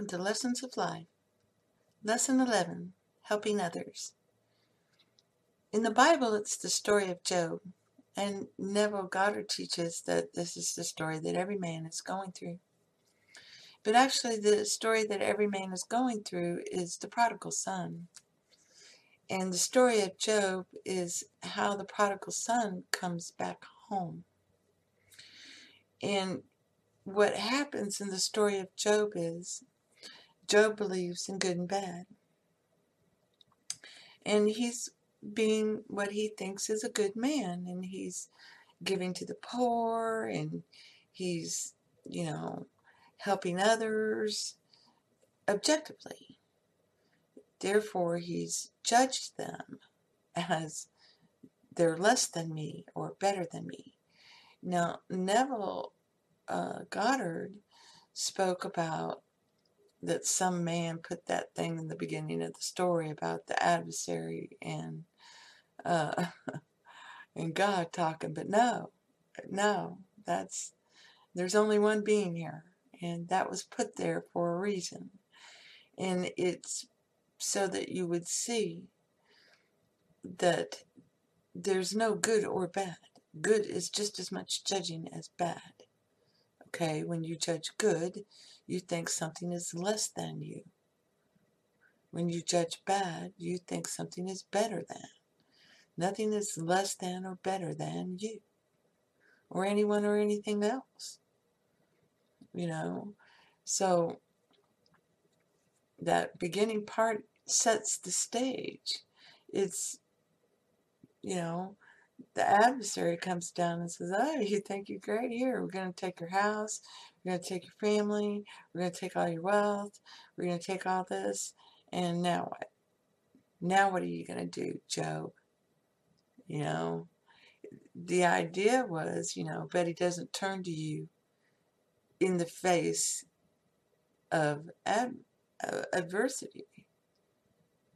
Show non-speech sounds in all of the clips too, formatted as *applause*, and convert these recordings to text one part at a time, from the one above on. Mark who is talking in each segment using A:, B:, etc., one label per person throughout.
A: Welcome to Lessons of Life. Lesson 11 Helping Others. In the Bible, it's the story of Job, and Neville Goddard teaches that this is the story that every man is going through. But actually, the story that every man is going through is the prodigal son. And the story of Job is how the prodigal son comes back home. And what happens in the story of Job is Job believes in good and bad. And he's being what he thinks is a good man, and he's giving to the poor, and he's, you know, helping others objectively. Therefore, he's judged them as they're less than me or better than me. Now, Neville uh, Goddard spoke about that some man put that thing in the beginning of the story about the adversary and uh, *laughs* and God talking, but no, no, that's there's only one being here, and that was put there for a reason, and it's so that you would see that there's no good or bad. Good is just as much judging as bad. Okay, when you judge good, you think something is less than you. When you judge bad, you think something is better than. Nothing is less than or better than you, or anyone or anything else. You know, so that beginning part sets the stage. It's, you know, the adversary comes down and says, Oh, you think you're great here. We're going to take your house. We're going to take your family. We're going to take all your wealth. We're going to take all this. And now what? Now what are you going to do, Job? You know, the idea was, you know, Betty doesn't turn to you in the face of ad, adversity.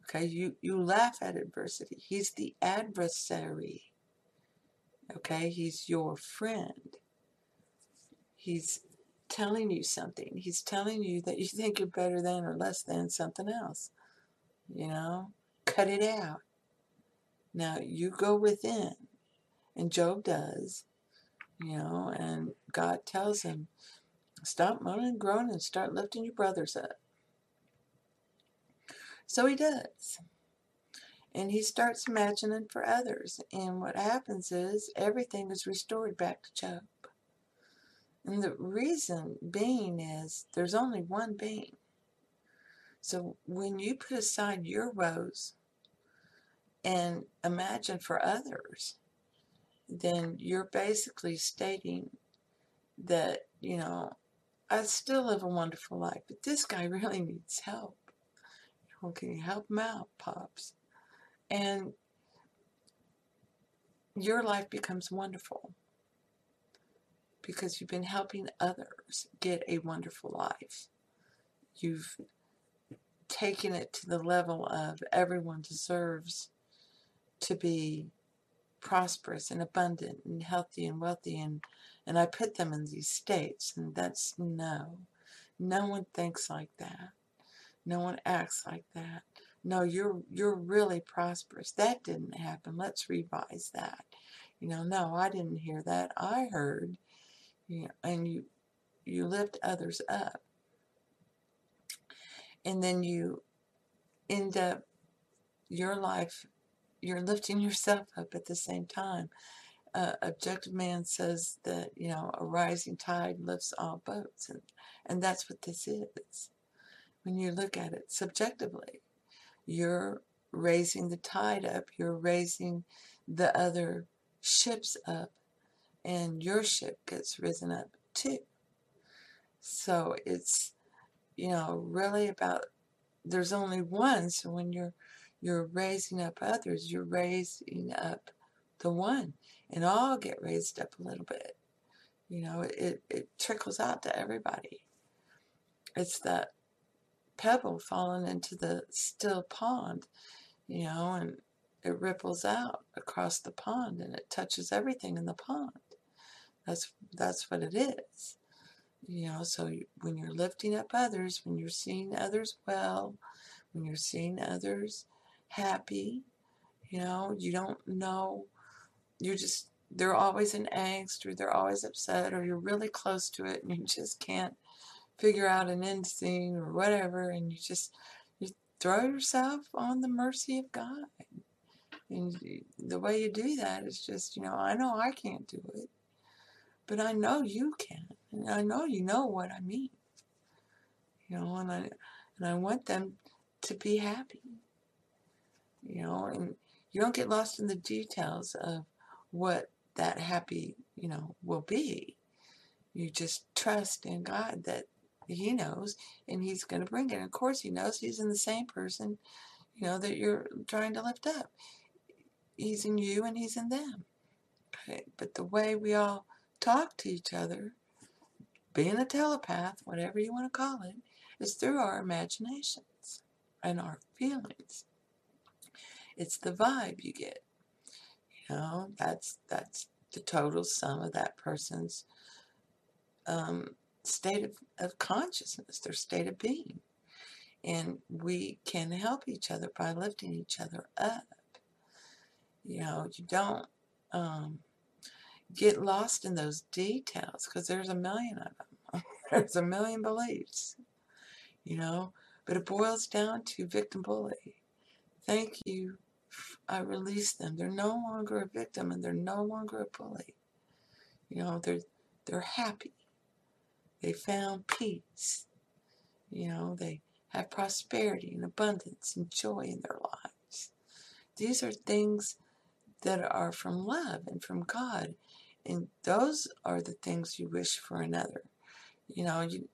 A: Okay, you, you laugh at adversity. He's the adversary. Okay, he's your friend. He's telling you something. He's telling you that you think you're better than or less than something else. You know, cut it out. Now you go within, and Job does, you know, and God tells him, stop moaning and groaning and start lifting your brothers up. So he does and he starts imagining for others. And what happens is everything is restored back to Job. And the reason being is there's only one being. So when you put aside your woes and imagine for others, then you're basically stating that, you know, I still live a wonderful life, but this guy *laughs* really needs help. can you help him out, Pops? and your life becomes wonderful because you've been helping others get a wonderful life. You've taken it to the level of everyone deserves to be prosperous and abundant and healthy and wealthy and and I put them in these states and that's no. No one thinks like that. No one acts like that no, you're you're really prosperous. That didn't happen. Let's revise that. You know, no, I didn't hear that. I heard. And you you lift others up. And then you end up your life you're lifting *laughs* yourself up at the same time. Uh, objective man says that you know a rising tide lifts all boats and and that's what this is when you look at it subjectively you're raising the tide up, you're raising the other ships up, and your ship gets risen up too. So it's, you know, really about there's only one, so when you're you're raising up others, you're raising up the one, and all get raised up a little bit. You know, it, it trickles out to everybody. It's that pebble falling into the still pond, you know, and it ripples out across the pond and it touches everything in the pond. That's that's what it is. You know, so when you're lifting up others, when you're seeing others well, when you're seeing others happy, you know, you don't know, you're just, they're always in angst or they're always upset or you're really close to it and you *laughs* just can't figure out an end scene or whatever and you just, you throw yourself on the mercy of God. And the way you do that is just, you know, I know I can't do it, but I know you can. And I know you know what I mean. You know, and I and I want them to be happy. You know, and you don't get lost in the details of what that happy, you know, will be. You just trust in God that He knows and He's going to bring it. And of course, He knows He's in the same person, you know, that you're trying to lift up. He's in you and He's in them. Okay? But the way we all talk to each other being a telepath, whatever you want to call it, is through our imaginations and our feelings. It's the vibe you get. You know, that's that's the total sum of that person's um, state of, of consciousness, their state of being. And we can help each other by lifting each other up. You know, you don't um, get lost in those details because there's a million of them. *laughs* there's a million beliefs, you know, but it boils down to victim bully. Thank you. I release them. They're no longer a victim and they're no longer a bully. You know, they're they're happy. They found peace. You know, they have prosperity and abundance and joy in their lives. These are things that are from love and from God and those are the things you wish for another. You know, you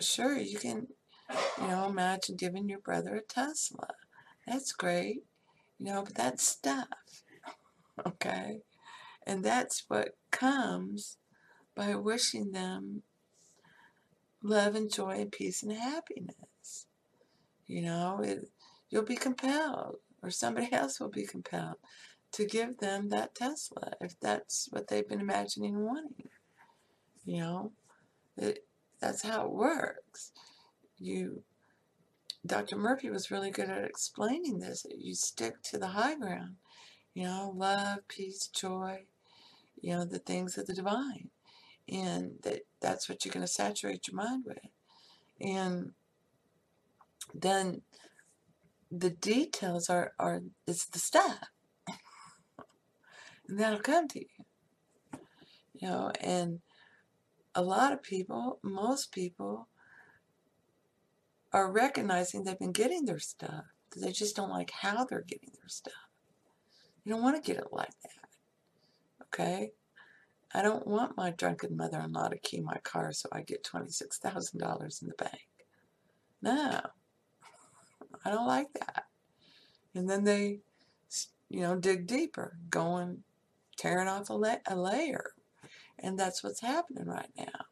A: sure you can, you know, imagine giving your brother a Tesla. That's great. You know, but that's stuff. *laughs* Okay? And that's what comes by wishing them love and joy and peace and happiness. You know, it, you'll be compelled, or somebody *laughs* else will be compelled to give them that Tesla if that's what they've been imagining wanting. You know, it, that's how it works. You, Dr. Murphy was really good at explaining this. You stick to the high ground, you know, love, peace, joy, you know, the things of the divine. And that that's what you're going to saturate your mind with. And then the details are, are it's the stuff and that'll come to you. You know, and a lot of people, most people, are recognizing they've been getting their stuff. They just don't like how they're getting their stuff. You don't want to get it like that. Okay? I don't want my drunken mother in law to key my car so I get $26,000 in the bank. No. I don't like that. And then they, you know, dig deeper, going tearing off a, la- a layer. And that's what's happening right now.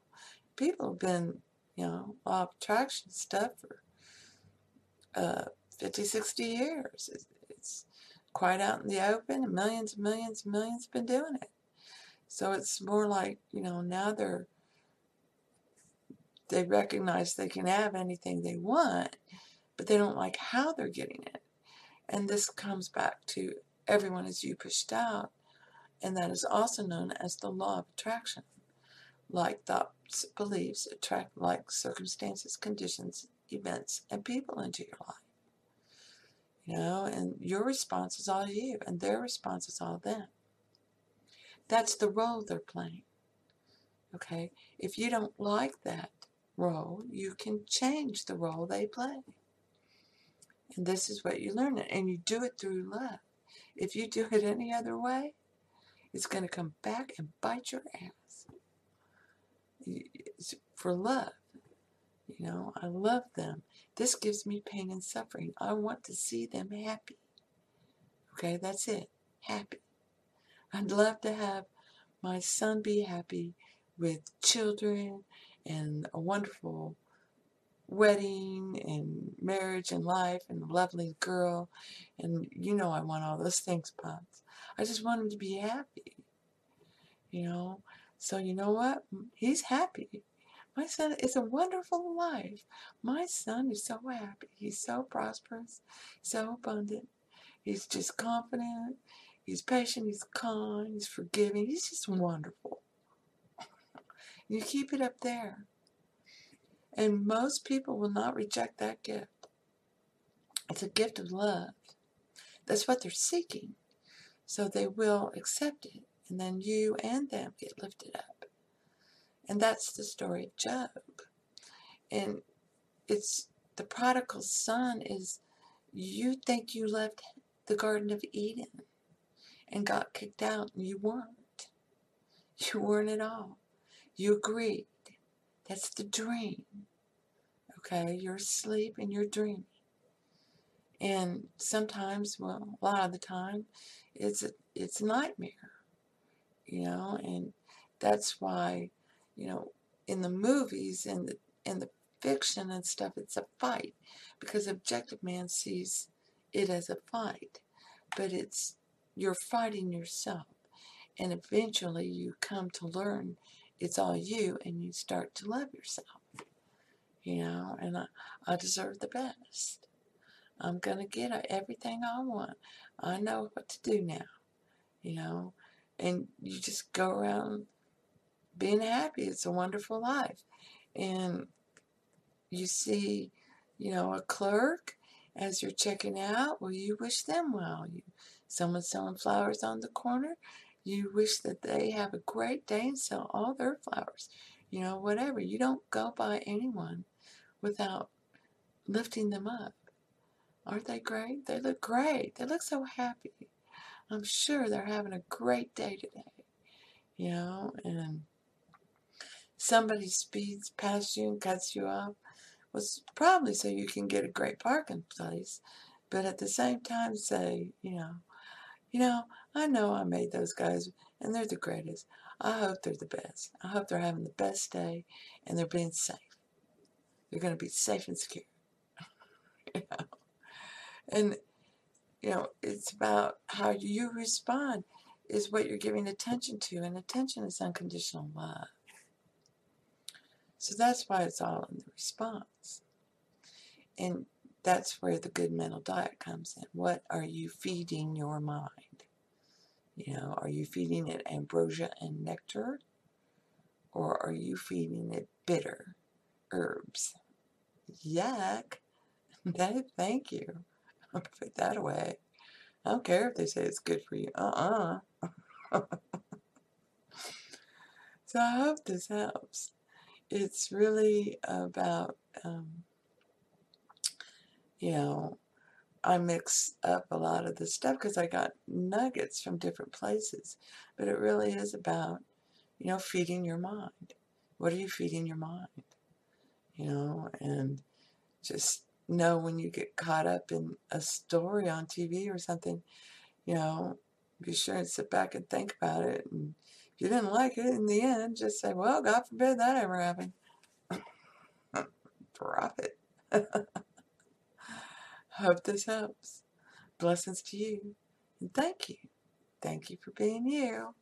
A: People have been, you know, law of attraction stuff for uh, 50, 60 years. It's, it's quite out in the open, and millions and millions and millions have been doing it. So it's more like, you know, now they're they recognize they can have anything they want, but they don't like how they're getting it. And this comes back to everyone is you pushed out and that is also known as the law of attraction. Like thoughts, beliefs attract like circumstances, conditions, events, and people into your life. You know, and your response is all you, and their response is all them. That's the role they're playing. Okay? If you don't like that role, you can change the role they play. And this is what you learn, and you do it through love. If you do it any other way, it's going to come back and bite your ass. It's for love. You know, I love them. This gives me pain and suffering. I want to see them happy. Okay, that's it. Happy. I'd love to have my son be happy with children and a wonderful wedding and marriage and life and a lovely girl. And you know I want all those things, Pops. I just want him to be happy. You know? So you know what? He's happy. My son is a wonderful life. My son is so happy. He's so prosperous, so abundant. He's just confident. He's patient. He's kind. He's forgiving. He's just wonderful. You keep it up there. And most people will not reject that gift. It's a gift of love. That's what they're seeking. So they will accept it. And then you and them get lifted up. And that's the story of Job. And it's the prodigal son is you think you left the Garden of Eden and got kicked out, and you weren't. You weren't at all. You agreed. That's the dream. Okay, you're asleep and you're dreaming. And sometimes, well, a lot of the time, it's a, it's a nightmare. You know, and that's why, you know, in the movies and the and the fiction and stuff, it's a fight because objective man sees it as a fight, but it's you're fighting yourself, and eventually you come to learn it's all you, and you start to love yourself. You know, and I, I deserve the best. I'm gonna get everything I want. I know what to do now. You know, and you just go around being happy. It's a wonderful life, and you see, you know, a clerk as you're checking out. Well, you wish them well. You, someone selling flowers on the corner. You wish that they have a great day and sell all their flowers. You know, whatever. You don't go by anyone without lifting them up. Aren't they great? They look great. They look so happy. I'm sure they're having a great day today. You know, and somebody speeds past you and cuts you off was probably so you can get a great parking place, but at the same time say, you know, you know, I know I made those guys, and they're the greatest. I hope they're the best. I hope they're having the best day, and they're being safe. They're going to be safe and secure. *laughs* you know? And, you know, it's about how you respond is what you're giving attention to, and attention is unconditional love. So that's why it's all in the response. And that's where the good mental diet comes in. What are you feeding your mind? You know, are you feeding it ambrosia and nectar? Or are you feeding it bitter herbs? Yuck. *laughs* That, thank you. I'll *laughs* put that away. I don't care if they say it's good for you. Uh-uh. *laughs* so I hope this helps. It's really about um, you know, I mix up a lot of the stuff because I got nuggets from different places. But it really is about, you know, feeding your mind. What are you feeding your mind? You know, and just know when you get caught up in a story on TV or something, you know, be sure and sit back and think about it. And if you didn't like it in the end, just say, well, God forbid that ever happened. *laughs* Drop it. *laughs* Hope this helps. Blessings to you. And thank you. Thank you for being you.